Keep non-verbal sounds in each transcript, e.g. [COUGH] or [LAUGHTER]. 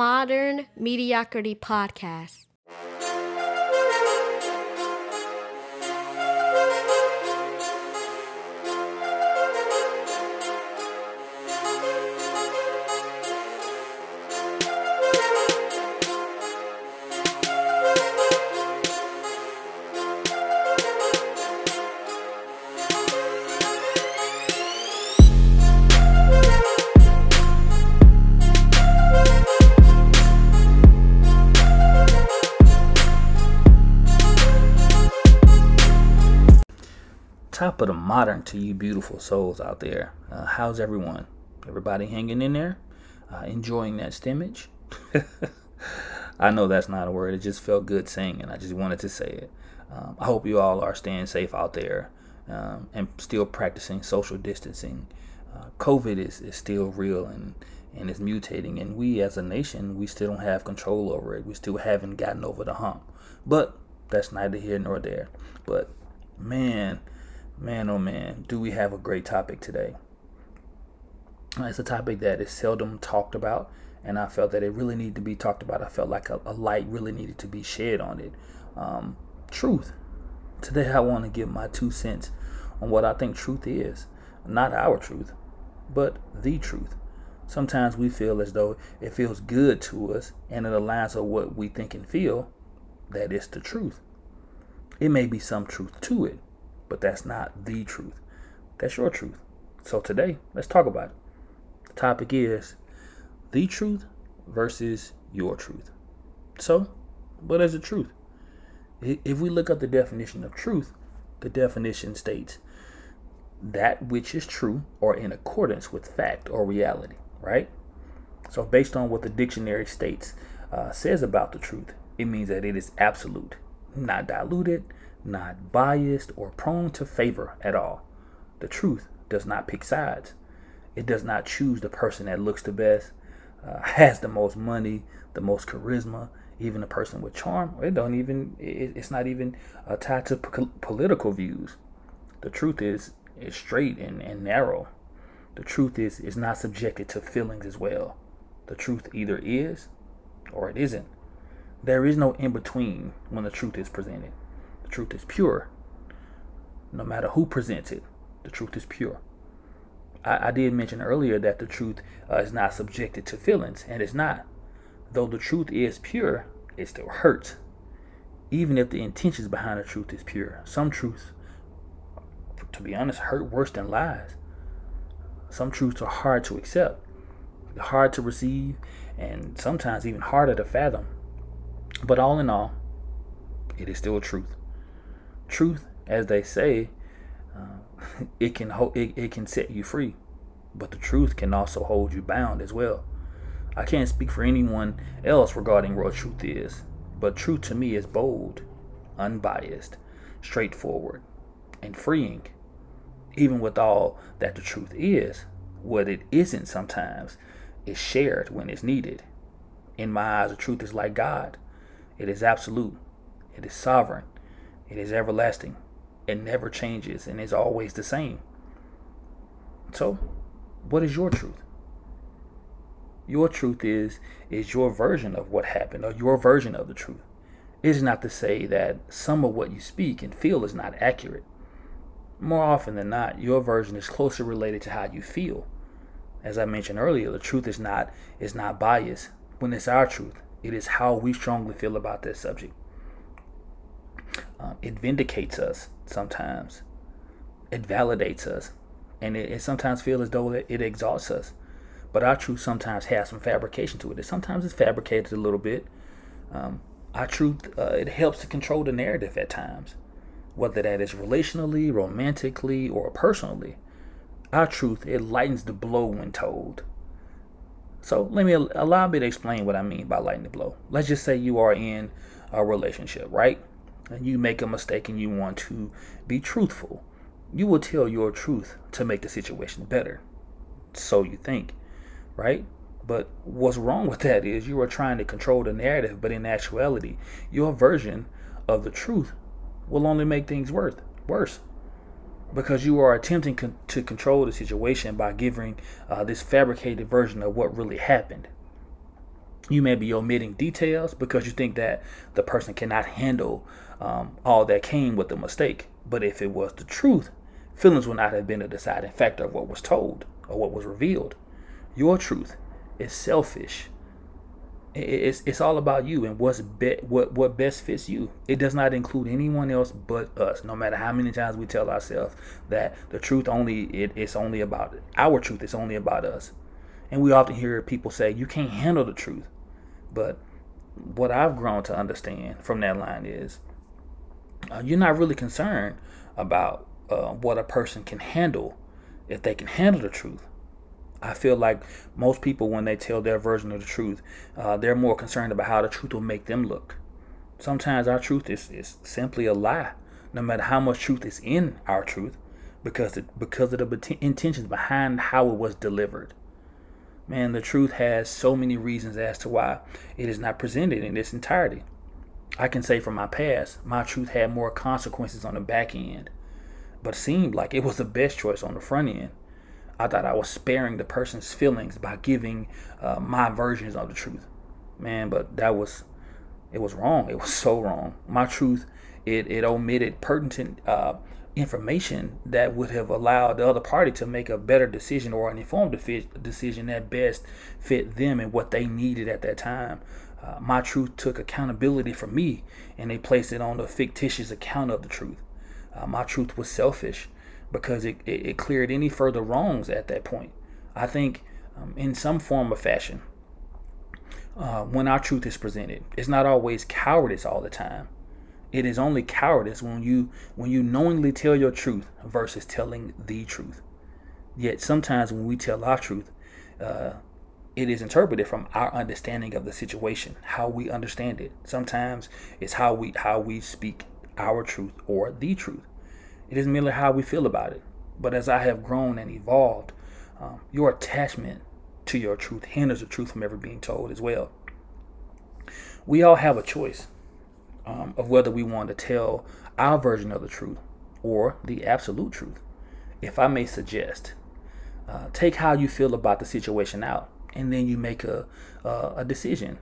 Modern Mediocrity Podcast. Modern to you beautiful souls out there. Uh, how's everyone? Everybody hanging in there? Uh, enjoying that stimmage? [LAUGHS] I know that's not a word. It just felt good saying it. I just wanted to say it. Um, I hope you all are staying safe out there um, and still practicing social distancing. Uh, COVID is, is still real and, and is mutating. And we as a nation, we still don't have control over it. We still haven't gotten over the hump. But that's neither here nor there. But man, Man, oh man, do we have a great topic today? It's a topic that is seldom talked about, and I felt that it really needed to be talked about. I felt like a, a light really needed to be shed on it. Um, truth. Today, I want to give my two cents on what I think truth is. Not our truth, but the truth. Sometimes we feel as though it feels good to us and it aligns with what we think and feel. That is the truth. It may be some truth to it, but that's not the truth. That's your truth. So today, let's talk about it. The topic is the truth versus your truth. So, what is the truth? If we look up the definition of truth, the definition states that which is true or in accordance with fact or reality, right? So, based on what the dictionary states uh, says about the truth, it means that it is absolute, not diluted, not biased or prone to favor at all. The truth does not pick sides. It does not choose the person that looks the best, uh, [LAUGHS] has the most money, the most charisma, even a person with charm. It don't even. It, it's not even uh, tied to po- political views. The truth is is straight and, and narrow. The truth is is not subjected to feelings as well. The truth either is or it isn't. There is no in between when the truth is presented The truth is pure. No matter who presents it, the truth is pure. I, I did mention earlier that the truth uh, is not subjected to feelings, and it's not. Though the truth is pure, it still hurts. Even if the intentions behind the truth is pure. Some truths, to be honest, hurt worse than lies. Some truths are hard to accept, hard to receive, and sometimes even harder to fathom. But all in all, it is still truth truth, as they say, uh, [LAUGHS] it can ho- it, it can set you free, but the truth can also hold you bound as well. I can't speak for anyone else regarding what truth is, but truth to me is bold, unbiased, straightforward, and freeing. Even with all that the truth is, what it isn't sometimes is shared when it's needed. In my eyes, the truth is like God. It is absolute. It is sovereign. It is everlasting. It never changes and is always the same. So, what is your truth? Your truth is is your version of what happened or your version of the truth. It is not to say that some of what you speak and feel is not accurate. More often than not, your version is closer related to how you feel. As I mentioned earlier, the truth is not is not biased. When it's our truth, it is how we strongly feel about that subject. Um, it vindicates us sometimes. It validates us. And it, it sometimes feels as though it, it exalts us. But our truth sometimes has some fabrication to it. Sometimes it's fabricated a little bit. Um, our truth, uh, it helps to control the narrative at times, whether that is relationally, romantically, or personally. Our truth, it lightens the blow when told. So let me allow me to explain what I mean by lighten the blow. Let's just say you are in a relationship, right? and you make a mistake and you want to be truthful, you will tell your truth to make the situation better. So you think, right? But what's wrong with that is you are trying to control the narrative, but in actuality, your version of the truth will only make things worse. Worse, because you are attempting con- to control the situation by giving uh, this fabricated version of what really happened. You may be omitting details because you think that the person cannot handle um, all that came with the mistake. But if it was the truth, feelings would not have been a deciding factor of what was told or what was revealed. Your truth is selfish. It's, it's all about you and what's be, what what best fits you. It does not include anyone else but us. No matter how many times we tell ourselves that the truth only it, it's only about our truth. It's only about us. And we often hear people say you can't handle the truth. But what I've grown to understand from that line is uh, you're not really concerned about uh, what a person can handle if they can handle the truth. I feel like most people, when they tell their version of the truth, uh, they're more concerned about how the truth will make them look. Sometimes our truth is, is simply a lie, no matter how much truth is in our truth, because it, because of the intentions behind how it was delivered. Man, the truth has so many reasons as to why it is not presented in its entirety. I can say from my past, my truth had more consequences on the back end, but seemed like it was the best choice on the front end. I thought I was sparing the person's feelings by giving uh, my versions of the truth. Man, but that was it was wrong. It was [LAUGHS] so wrong. My truth it it omitted pertinent uh, information that would have allowed the other party to make a better decision or an informed decision that best fit them and what they needed at that time. Uh, my truth took accountability for me and they placed it on the fictitious account of the truth. Uh, my truth was selfish because it, it, it, cleared any further wrongs at that point. I think um, in some form or fashion, uh, when our truth is presented, it's not always cowardice all the time. It is only cowardice when you when you knowingly tell your truth versus telling the truth. Yet sometimes when we tell our truth, uh, it is interpreted from our understanding of the situation, how we understand it. Sometimes it's how we how we speak our truth or the truth. It is merely how we feel about it. But as I have grown and evolved, um, your attachment to your truth hinders the truth from ever being told as well. We all have a choice um, of whether we want to tell our version of the truth or the absolute truth. If I may suggest, uh, take how you feel about the situation out, and then you make a uh, a decision.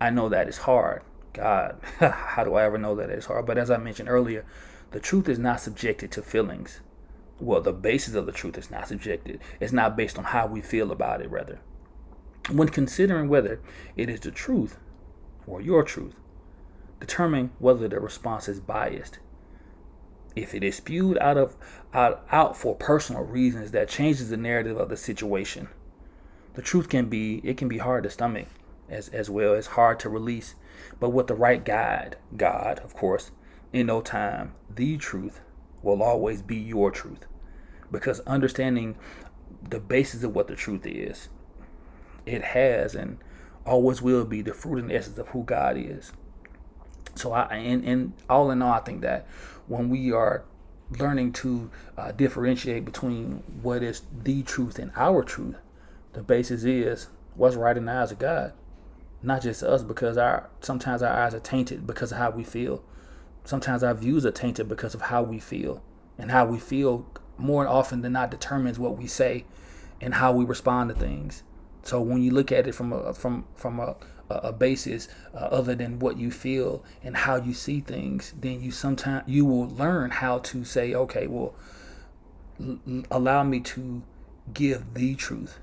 I know that is hard. God, [LAUGHS] how do I ever know that it's hard? But as I mentioned earlier, the truth is not subjected to feelings. Well, the basis of the truth is not subjected. It's not based on how we feel about it, rather. When considering whether it is the truth or your truth, determine whether the response is biased. If it is spewed out of out, out for personal reasons that changes the narrative of the situation, the truth can be it can be hard to stomach as as well as hard to release. But with the right guide, God, of course, in no time, the truth will always be your truth. Because understanding the basis of what the truth is, it has and always will be the fruit and essence of who God is. So I and, and all in all, I think that when we are learning to uh, differentiate between what is the truth and our truth, the basis is what's right in the eyes of God, not just us, because our sometimes our eyes are tainted because of how we feel sometimes our views are tainted because of how we feel. And how we feel more often than not determines what we say and how we respond to things. So when you look at it from a from from a, a basis uh, other than what you feel and how you see things, then you sometimes you will learn how to say, okay, well, l- allow me to give the truth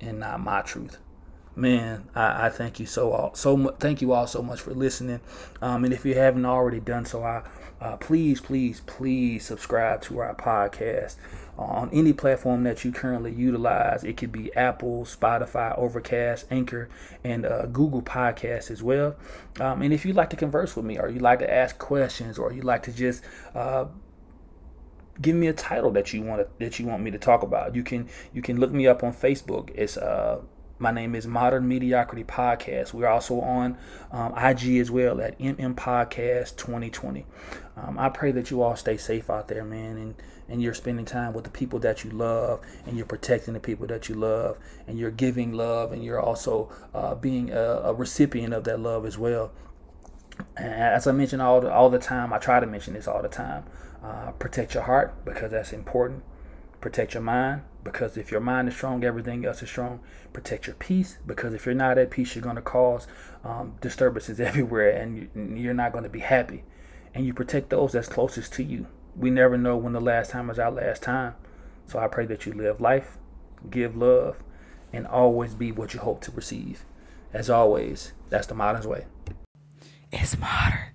and not my truth man, I, I, thank you so all so much. Thank you all so much for listening. Um, and if you haven't already done so, I uh, please, please, please subscribe to our podcast on any platform that you currently utilize. It could be Apple, Spotify, Overcast, Anchor, and uh, Google Podcasts as well. Um, and if you'd like to converse with me, or you'd like to ask questions, or you'd like to just uh, give me a title that you want to, that you want me to talk about. You can you can look me up on Facebook. It's uh my name is Modern Mediocrity Podcast. We're also on um, IG as well at MM Podcast 2020. Um, I pray that you all stay safe out there, man, and, and you're spending time with the people that you love, and you're protecting the people that you love, and you're giving love, and you're also uh, being a, a recipient of that love as well. As I mention all the, all the time, I try to mention this all the time. Uh, protect your heart because that's important Protect your mind because if your mind is strong, everything else is strong. Protect your peace because if you're not at peace, you're going to cause um, disturbances [LAUGHS] everywhere and you're not going to be happy. And you protect those that's closest to you. We never know when the last time is our last time. So I pray that you live life, give love, and always be what you hope to receive. As always, that's the modern way. It's modern.